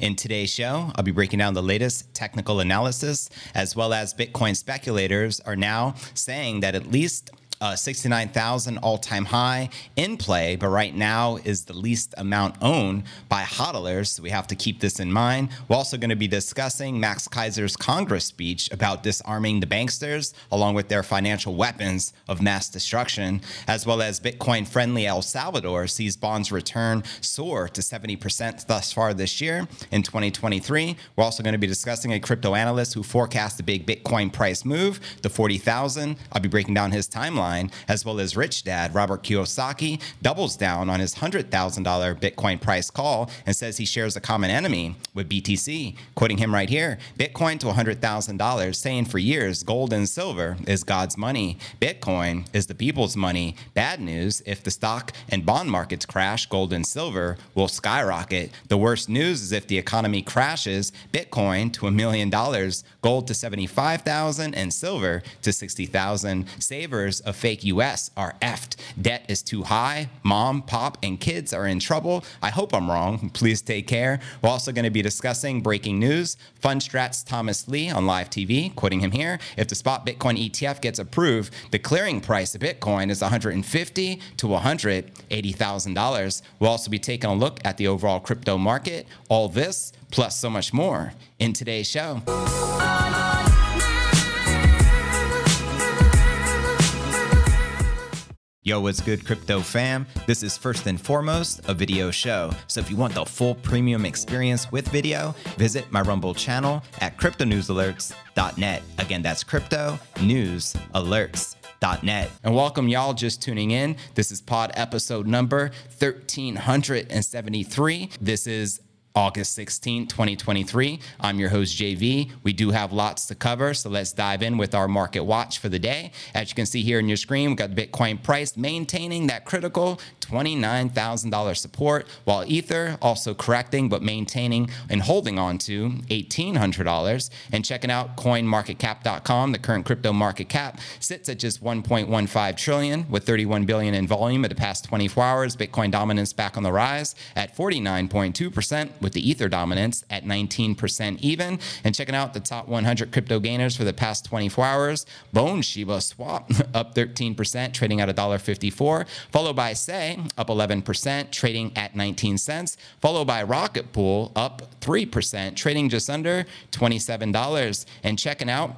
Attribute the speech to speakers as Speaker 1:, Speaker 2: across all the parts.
Speaker 1: In today's show, I'll be breaking down the latest technical analysis, as well as Bitcoin speculators are now saying that at least uh, 69,000 all time high in play, but right now is the least amount owned by hodlers. So we have to keep this in mind. We're also going to be discussing Max Keiser's Congress speech about disarming the banksters, along with their financial weapons of mass destruction, as well as Bitcoin friendly El Salvador sees bonds return soar to 70% thus far this year in 2023. We're also going to be discussing a crypto analyst who forecast a big Bitcoin price move to 40,000. I'll be breaking down his timeline as well as Rich Dad Robert Kiyosaki doubles down on his $100,000 Bitcoin price call and says he shares a common enemy with BTC. Quoting him right here Bitcoin to $100,000, saying for years gold and silver is God's money. Bitcoin is the people's money. Bad news if the stock and bond markets crash, gold and silver will skyrocket. The worst news is if the economy crashes, Bitcoin to a million dollars, gold to 75,000 and silver to 60,000. Savers of fake US are effed. Debt is too high. Mom, pop, and kids are in trouble. I hope I'm wrong. Please take care. We're also going to be discussing breaking news. Fundstrat's Thomas Lee on live TV, quoting him here. If the spot Bitcoin ETF gets approved, the clearing price of Bitcoin is 150 to 180 thousand dollars. We'll also be taking a look at the overall crypto market. All this plus so much more in today's show. Yo, what's good, crypto fam? This is first and foremost a video show. So if you want the full premium experience with video, visit my Rumble channel at cryptonewsalerts.net. Again, that's crypto news cryptonewsalerts.net. And welcome, y'all, just tuning in. This is pod episode number 1373. This is August 16, 2023. I'm your host, JV. We do have lots to cover, so let's dive in with our market watch for the day. As you can see here on your screen, we've got Bitcoin price maintaining that critical $29,000 support, while Ether also correcting but maintaining and holding on to $1,800. And checking out coinmarketcap.com, the current crypto market cap sits at just 1.15 trillion with 31 billion in volume at the past 24 hours. Bitcoin dominance back on the rise at 49.2% with the Ether dominance at 19% even. And checking out the top 100 crypto gainers for the past 24 hours, Bone Shiba Swap up 13%, trading at $1.54, followed by Up 11%, trading at 19 cents, followed by Rocket Pool up 3%, trading just under $27. And checking out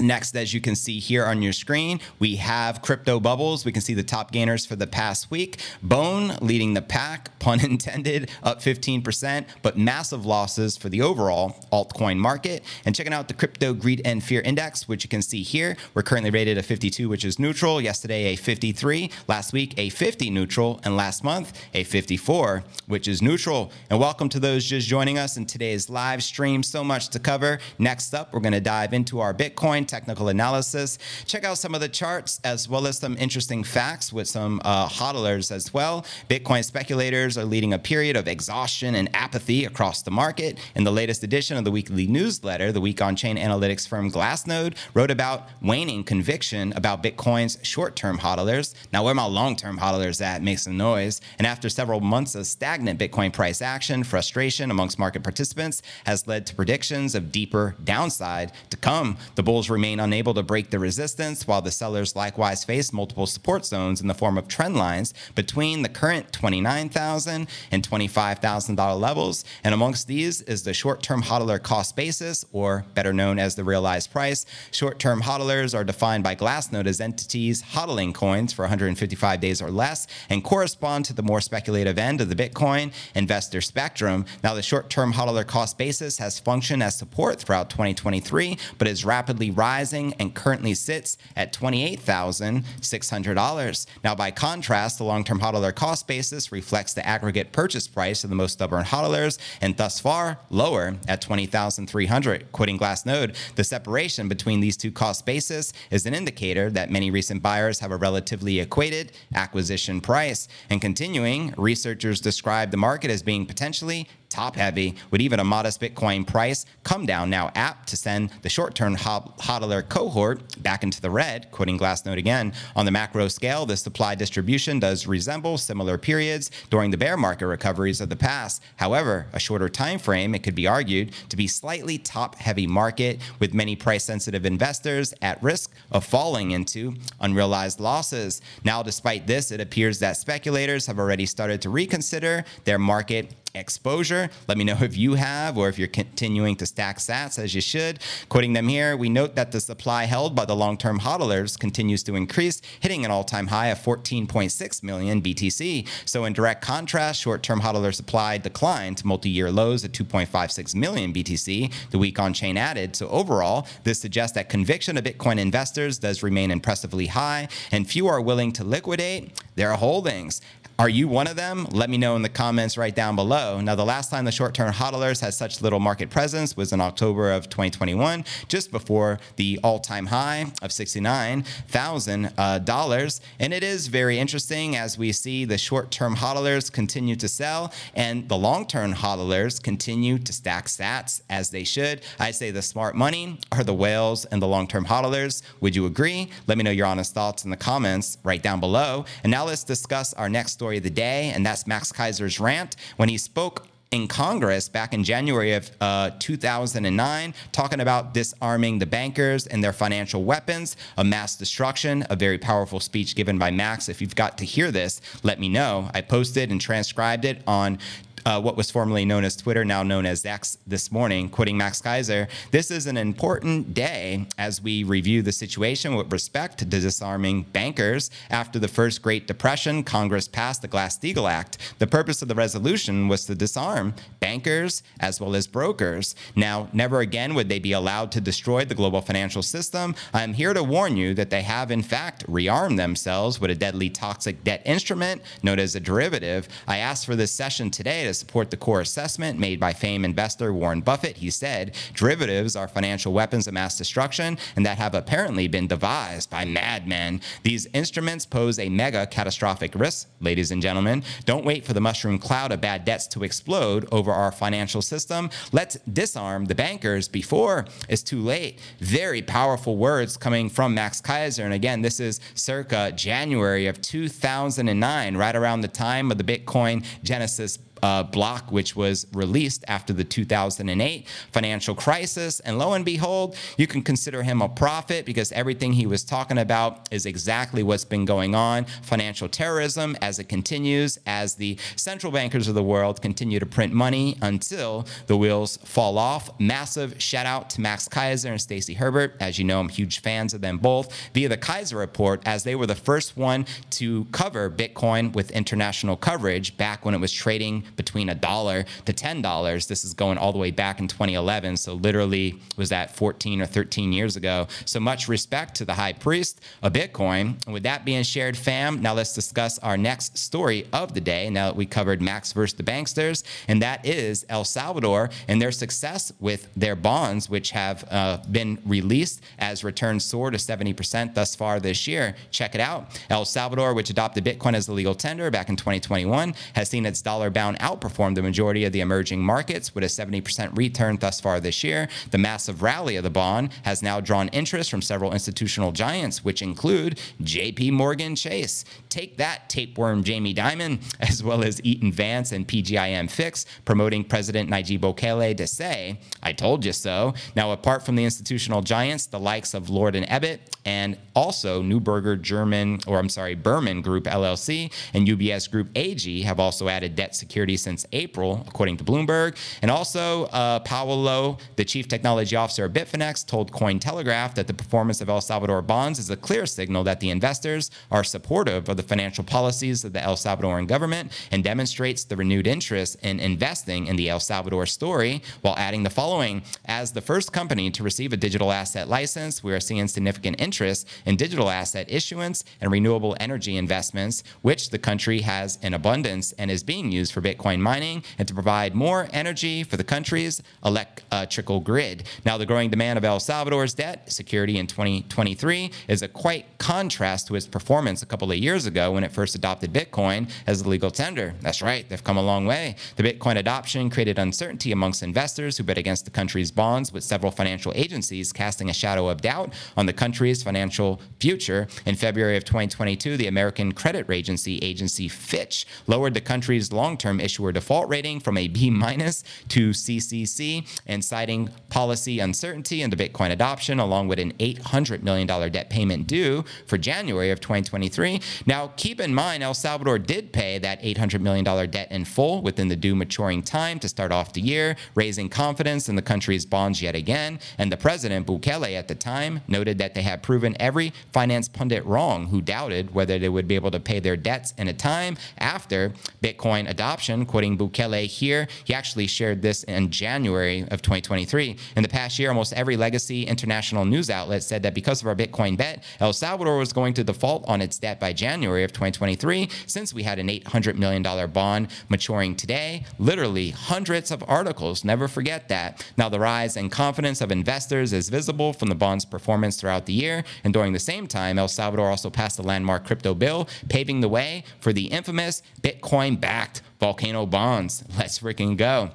Speaker 1: Next, as you can see here on your screen, we have crypto bubbles. We can see the top gainers for the past week. Bone leading the pack, pun intended, up 15%, but massive losses for the overall altcoin market. And checking out the crypto greed and fear index, which you can see here, we're currently rated a 52, which is neutral. Yesterday, a 53. Last week, a 50 neutral. And last month, a 54, which is neutral. And welcome to those just joining us in today's live stream. So much to cover. Next up, we're going to dive into our Bitcoin technical analysis. Check out some of the charts as well as some interesting facts with some uh, hodlers as well. Bitcoin speculators are leading a period of exhaustion and apathy across the market. In the latest edition of the weekly newsletter, the week on chain analytics firm Glassnode wrote about waning conviction about Bitcoin's short term hodlers. Now, where my long term hodlers at Make some noise. And after several months of stagnant Bitcoin price action, frustration amongst market participants has led to predictions of deeper downside to come. The bulls remain remain unable to break the resistance, while the sellers likewise face multiple support zones in the form of trend lines between the current $29,000 and $25,000 levels. And amongst these is the short term hodler cost basis, or better known as the realized price. Short term hodlers are defined by Glassnode as entities hodling coins for 155 days or less and correspond to the more speculative end of the Bitcoin investor spectrum. Now, the short term hodler cost basis has functioned as support throughout 2023, but is rapidly rising and currently sits at $28,600. Now, by contrast, the long term hodler cost basis reflects the aggregate purchase price of the most stubborn hodlers and thus far lower at 20,300. Quoting Glassnode, the separation between these two cost basis is an indicator that many recent buyers have a relatively equated acquisition price. And continuing, researchers describe the market as being potentially top heavy, with even a modest Bitcoin price come down now apt to send the short term hodler cohort back into the red, quoting Glassnode again. On the macro scale, the supply distribution does resemble similar periods during the bear market recoveries of the past. However, a shorter time frame, it could be argued to be slightly top heavy market with many price sensitive investors at risk of falling into unrealized losses. Now, despite this, it appears that speculators have already started to reconsider their market exposure. Let me know if you have or if you're continuing to stack sats as you should. Quoting them here, we note that the supply held by the long term hodlers continues to increase, hitting an all time high of 14.6 million BTC. So, in direct contrast, short term hodler supply declined to multi year lows at 2.56 million BTC, the week on chain added. So, overall, this suggests that conviction of Bitcoin investors does remain impressively high, and few are willing to liquidate their holdings. Are you one of them? Let me know in the comments right down below. Now, the last time the short term hodlers had such little market presence was in October of 2021, just before the all time high of $69,000. Uh, and it is very interesting as we see the short term hodlers continue to sell and the long term hodlers continue to stack sats as they should. I say the smart money are the whales and the long term hodlers. Would you agree? Let me know your honest thoughts in the comments right down below. And now let's discuss our next story story of the day, and that's Max Keiser's rant when he spoke in Congress back in January of uh, 2009, talking about disarming the bankers and their financial weapons of mass destruction. A very powerful speech given by Max. If you've got to hear this, let me know. I posted and transcribed it on uh, what was formerly known as Twitter, now known as X, this morning, quoting Max Keiser. This is an important day as we review the situation with respect to disarming bankers. After the first Great Depression, Congress passed the Glass Steagall Act. The purpose of the resolution was to disarm bankers as well as brokers. Now, never again would they be allowed to destroy the global financial system. I'm here to warn you that they have, in fact, rearmed themselves with a deadly toxic debt instrument known as a derivative. I asked for this session today to support the core assessment made by fame investor Warren Buffett. He said derivatives are financial weapons of mass destruction and that have apparently been devised by madmen. These instruments pose a mega catastrophic risk, ladies and gentlemen. Don't wait for the mushroom cloud of bad debts to explode over our financial system. Let's disarm the bankers before it's too late. Very powerful words coming from Max Keiser. And again, this is circa January of 2009, right around the time of the Bitcoin Genesis uh, block, which was released after the 2008 financial crisis. And lo and behold, you can consider him a prophet because everything he was talking about is exactly what's been going on. Financial terrorism as it continues, as the central bankers of the world continue to print money until the wheels fall off. Massive shout out to Max Keiser and Stacy Herbert. As you know, I'm huge fans of them both via the Keiser Report, as they were the first one to cover Bitcoin with international coverage back when it was trading between a dollar to $10. This is going all the way back in 2011. So literally was that 14 or 13 years ago. So much respect to the high priest of Bitcoin. And with that being shared, fam, now let's discuss our next story of the day. Now that we covered Max versus the banksters, and that is El Salvador and their success with their bonds, which have uh, been released as returns soar to 70% thus far this year. Check it out. El Salvador, which adopted Bitcoin as a legal tender back in 2021, has seen its dollar bound outperformed the majority of the emerging markets with a 70% return thus far this year. The massive rally of the bond has now drawn interest from several institutional giants, which include JP Morgan Chase. Take that, tapeworm Jamie Dimon, as well as Eaton Vance and PGIM Fix, promoting President Nayib Bukele to say, I told you so. Now, apart from the institutional giants, the likes of Lord and Abbett and also Neuberger German, or I'm sorry, Berman Group LLC and UBS Group AG have also added debt security since April, according to Bloomberg. And also, uh, Paolo, the chief technology officer of Bitfinex, told Cointelegraph that the performance of El Salvador bonds is a clear signal that the investors are supportive of the financial policies of the El Salvadoran government and demonstrates the renewed interest in investing in the El Salvador story, while adding the following As the first company to receive a digital asset license, we are seeing significant interest in digital asset issuance and renewable energy investments, which the country has in abundance and is being used for Bitcoin mining and to provide more energy for the country's electrical grid. Now, the growing demand of El Salvador's debt security in 2023 is a quite contrast to its performance a couple of years ago when it first adopted Bitcoin as a legal tender. That's right, they've come a long way. The Bitcoin adoption created uncertainty amongst investors who bet against the country's bonds, with several financial agencies casting a shadow of doubt on the country's financial future. In February of 2022, the American credit agency agency Fitch lowered the country's issuer default rating from a B minus to CCC, and citing policy uncertainty in the Bitcoin adoption, along with an $800 million debt payment due for January of 2023. Now, keep in mind, El Salvador did pay that $800 million debt in full within the due maturing time to start off the year, raising confidence in the country's bonds yet again. And the president, Bukele, at the time, noted that they had proven every finance pundit wrong who doubted whether they would be able to pay their debts in a time after Bitcoin adoption. Quoting Bukele here, he actually shared this in January of 2023. In the past year, almost every legacy international news outlet said that because of our Bitcoin bet, El Salvador was going to default on its debt by January of 2023, since we had an $800 million bond maturing today. Literally hundreds of articles. Never forget that. Now, the rise in confidence of investors is visible from the bond's performance throughout the year. And during the same time, El Salvador also passed a landmark crypto bill, paving the way for the infamous Bitcoin backed volcano bonds. Let's freaking go.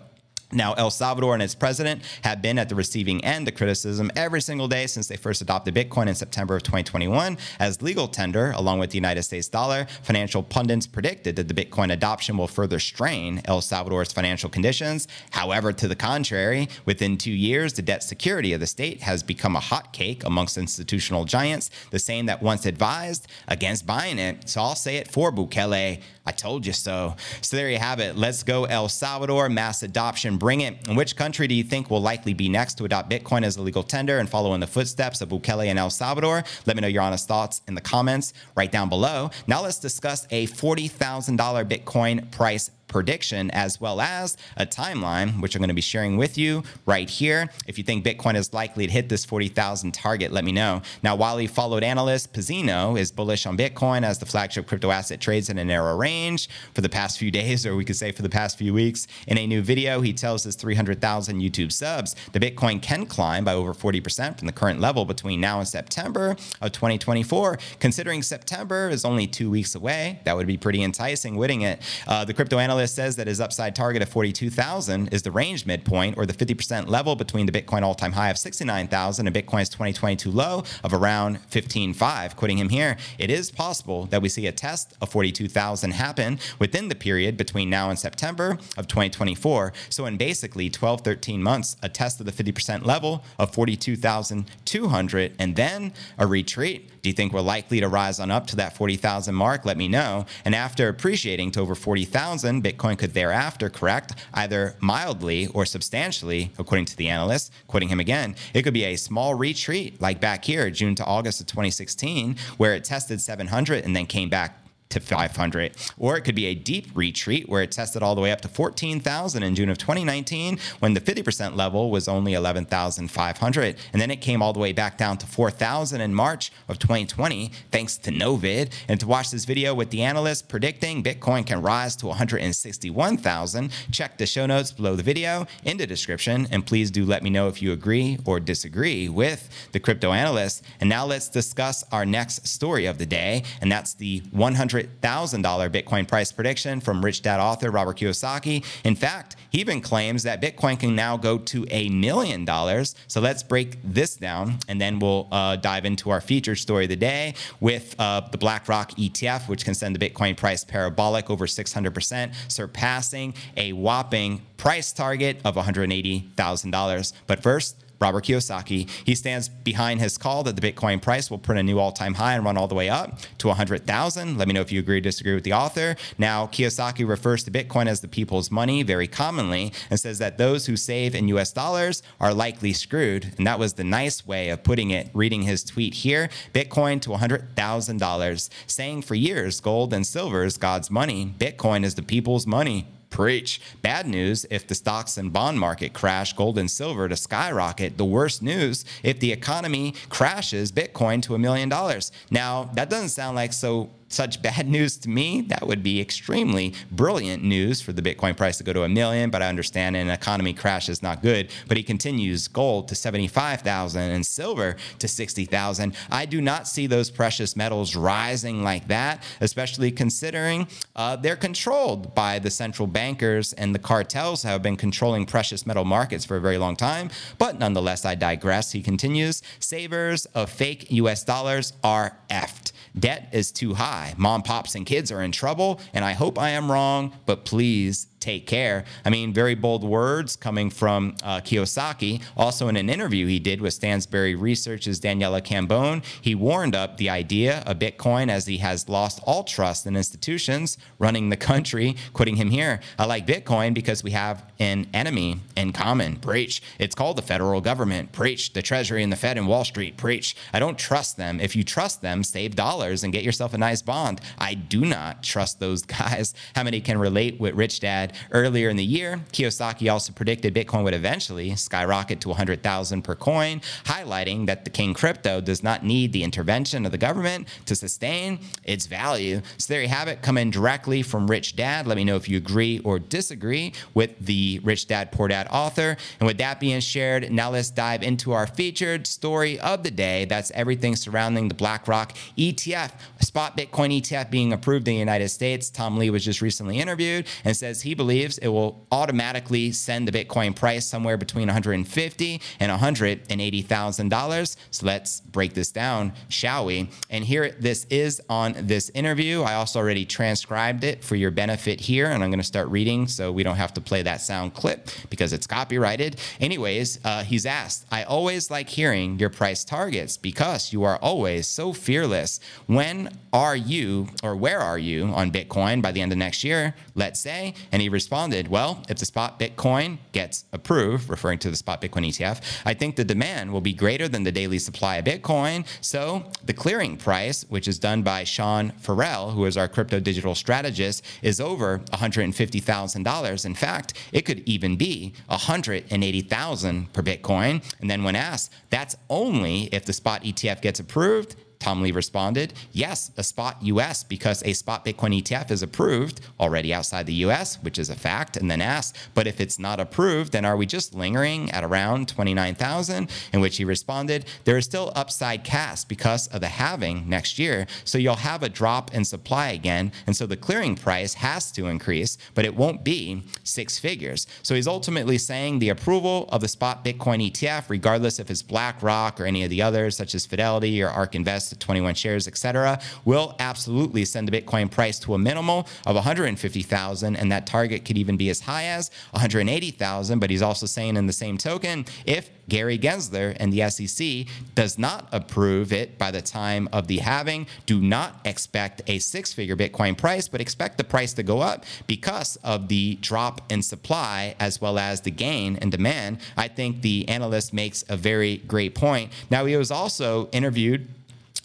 Speaker 1: Now, El Salvador and its president have been at the receiving end of criticism every single day since they first adopted Bitcoin in September of 2021 as legal tender, along with the United States dollar. Financial pundits predicted that the Bitcoin adoption will further strain El Salvador's financial conditions. However, to the contrary, within two years, the debt security of the state has become a hot cake amongst institutional giants, the same that once advised against buying it. So I'll say it for Bukele. I told you so. So there you have it. Let's go, El Salvador. Mass adoption. Bring it. And which country do you think will likely be next to adopt Bitcoin as a legal tender and follow in the footsteps of Bukele and El Salvador? Let me know your honest thoughts in the comments right down below. Now let's discuss a $40,000 Bitcoin price prediction as well as a timeline, which I'm going to be sharing with you right here. If you think Bitcoin is likely to hit this 40,000 target, let me know. Now, while he followed analyst Pizzino is bullish on Bitcoin as the flagship crypto asset trades in a narrow range for the past few days, or we could say for the past few weeks. In a new video, he tells his 300,000 YouTube subs the Bitcoin can climb by over 40% from the current level between now and September of 2024. Considering September is only two weeks away, that would be pretty enticing, wouldn't it? Uh, the crypto analyst says that his upside target of 42,000 is the range midpoint or the 50% level between the Bitcoin all time high of 69,000 and Bitcoin's 2022 low of around 15.5. Quoting him here, it is possible that we see a test of 42,000 happen within the period between now and September of 2024. So, in basically 12, 13 months, a test of the 50% level of 42,200 and then a retreat. Do you think we're likely to rise on up to that 40,000 mark? Let me know. And after appreciating to over 40,000, Bitcoin could thereafter correct either mildly or substantially, according to the analyst. Quoting him again, it could be a small retreat, like back here, June to August of 2016, where it tested 700 and then came back to 500. Or it could be a deep retreat where it tested all the way up to 14,000 in June of 2019 when the 50% level was only 11,500. And then it came all the way back down to 4,000 in March of 2020 thanks to Novid. And to watch this video with the analyst predicting Bitcoin can rise to 161,000, check the show notes below the video in the description. And please do let me know if you agree or disagree with the crypto analyst. And now let's discuss our next story of the day. And that's the 100 $100,000 Bitcoin price prediction from Rich Dad author Robert Kiyosaki. In fact, he even claims that Bitcoin can now go to a million dollars. So let's break this down and then we'll uh, dive into our featured story of the day with uh, the BlackRock ETF, which can send the Bitcoin price parabolic over 600%, surpassing a whopping price target of $180,000. But first, Robert Kiyosaki. He stands behind his call that the Bitcoin price will print a new all-time high and run all the way up to 100,000. Let me know if you agree or disagree with the author. Now, Kiyosaki refers to Bitcoin as the people's money very commonly and says that those who save in US dollars are likely screwed. And that was the nice way of putting it, reading his tweet here. Bitcoin to $100,000, saying for years gold and silver is God's money. Bitcoin is the people's money. Preach. Bad news if the stocks and bond market crash, gold and silver to skyrocket. The worst news if the economy crashes, Bitcoin to a million dollars. Now, that doesn't sound like so such bad news to me, that would be extremely brilliant news for the Bitcoin price to go to a million. But I understand an economy crash is not good. But he continues gold to 75,000 and silver to 60,000. I do not see those precious metals rising like that, especially considering uh, they're controlled by the central bankers and the cartels have been controlling precious metal markets for a very long time. But nonetheless, I digress. He continues savers of fake US dollars are effed. Debt is too high. Mom, pops, and kids are in trouble, and I hope I am wrong, but please take care. I mean, very bold words coming from uh, Kiyosaki. Also, in an interview he did with Stansberry Research's Daniela Cambone, he warned up the idea of Bitcoin as he has lost all trust in institutions running the country, quoting him here. I like Bitcoin because we have an enemy in common. Preach. It's called the federal government. Preach. The Treasury and the Fed and Wall Street. Preach. I don't trust them. If you trust them, save dollars and get yourself a nice bond. I do not trust those guys. How many can relate with Rich Dad Earlier in the year, Kiyosaki also predicted Bitcoin would eventually skyrocket to 100,000 per coin, highlighting that the king crypto does not need the intervention of the government to sustain its value. So there you have it, coming directly from Rich Dad. Let me know if you agree or disagree with the Rich Dad Poor Dad author. And with that being shared, now let's dive into our featured story of the day. That's everything surrounding the BlackRock ETF, spot Bitcoin ETF being approved in the United States. Tom Lee was just recently interviewed and says he believes believes it will automatically send the Bitcoin price somewhere between 150 and 180 thousand dollars. So let's break this down, shall we? And here this is on this interview. I also already transcribed it for your benefit here, and I'm going to start reading so we don't have to play that sound clip because it's copyrighted. Anyways, uh, he's asked, I always like hearing your price targets because you are always so fearless. When are you, or where are you on Bitcoin by the end of next year? Let's say. And he responded, Well, if the spot Bitcoin gets approved, referring to the spot Bitcoin ETF, I think the demand will be greater than the daily supply of Bitcoin. So the clearing price, which is done by Sean Farrell, who is our crypto digital strategist, is over $150,000. In fact, it could even be 180,000 per Bitcoin. And then when asked, that's only if the spot ETF gets approved Tom Lee responded, yes, a spot US because a spot Bitcoin ETF is approved already outside the US, which is a fact, and then asked, but if it's not approved, then are we just lingering at around 29,000? In which he responded, there is still upside cast because of the halving next year. So you'll have a drop in supply again. And so the clearing price has to increase, but it won't be six figures. So he's ultimately saying the approval of the spot Bitcoin ETF, regardless if it's BlackRock or any of the others, such as Fidelity or ARK Invest, to 21 shares, etc., will absolutely send the Bitcoin price to a minimal of 150,000, and that target could even be as high as 180,000. But he's also saying in the same token, if Gary Gensler and the SEC does not approve it by the time of the halving, do not expect a six-figure Bitcoin price, but expect the price to go up because of the drop in supply as well as the gain in demand. I think the analyst makes a very great point. Now, he was also interviewed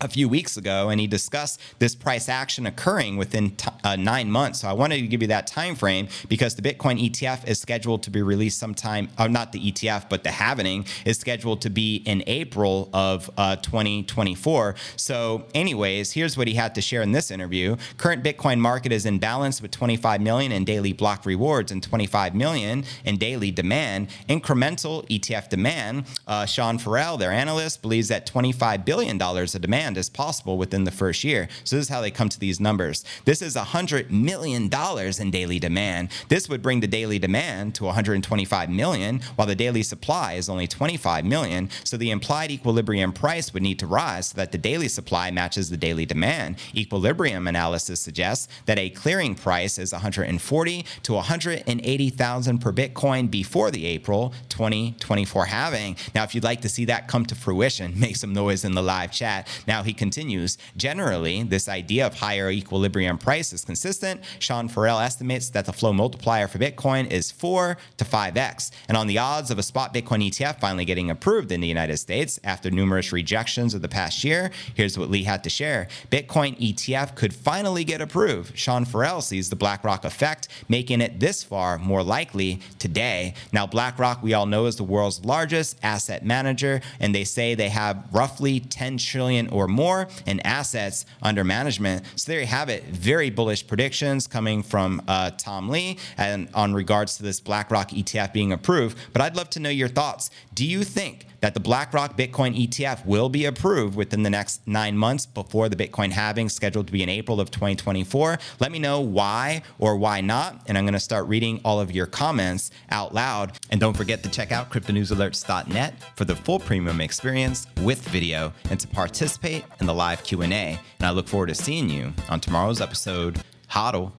Speaker 1: a few weeks ago, and he discussed this price action occurring within t- uh, nine months. So I wanted to give you that time frame because the Bitcoin ETF is scheduled to be released sometime, uh, not the ETF, but the halving is scheduled to be in April of uh, 2024. So, anyways, here's what he had to share in this interview. Current Bitcoin market is in balance with 25 million in daily block rewards and 25 million in daily demand. Incremental ETF demand. Uh, Sean Farrell, their analyst, believes that 25 billion dollars of demand demand as possible within the first year. So this is how they come to these numbers. This is $100 million in daily demand. This would bring the daily demand to 125 million, while the daily supply is only 25 million. So the implied equilibrium price would need to rise so that the daily supply matches the daily demand. Equilibrium analysis suggests that a clearing price is 140 to 180,000 per Bitcoin before the April 2024 halving. Now, if you'd like to see that come to fruition, make some noise in the live chat. Now he continues. Generally, this idea of higher equilibrium price is consistent. Sean Farrell estimates that the flow multiplier for Bitcoin is 4 to 5x. And on the odds of a spot Bitcoin ETF finally getting approved in the United States after numerous rejections of the past year, here's what Lee had to share Bitcoin ETF could finally get approved. Sean Farrell sees the BlackRock effect, making it this far more likely today. Now, BlackRock, we all know, is the world's largest asset manager, and they say they have roughly 10 trillion or more in assets under management. So there you have it. Very bullish predictions coming from uh, Tom Lee and on regards to this BlackRock ETF being approved. But I'd love to know your thoughts. Do you think that the BlackRock Bitcoin ETF will be approved within the next nine months before the Bitcoin halving scheduled to be in April of 2024. Let me know why or why not. And I'm going to start reading all of your comments out loud. And don't forget to check out cryptonewsalerts.net for the full premium experience with video and to participate in the live Q&A. And I look forward to seeing you on tomorrow's episode. Hodl.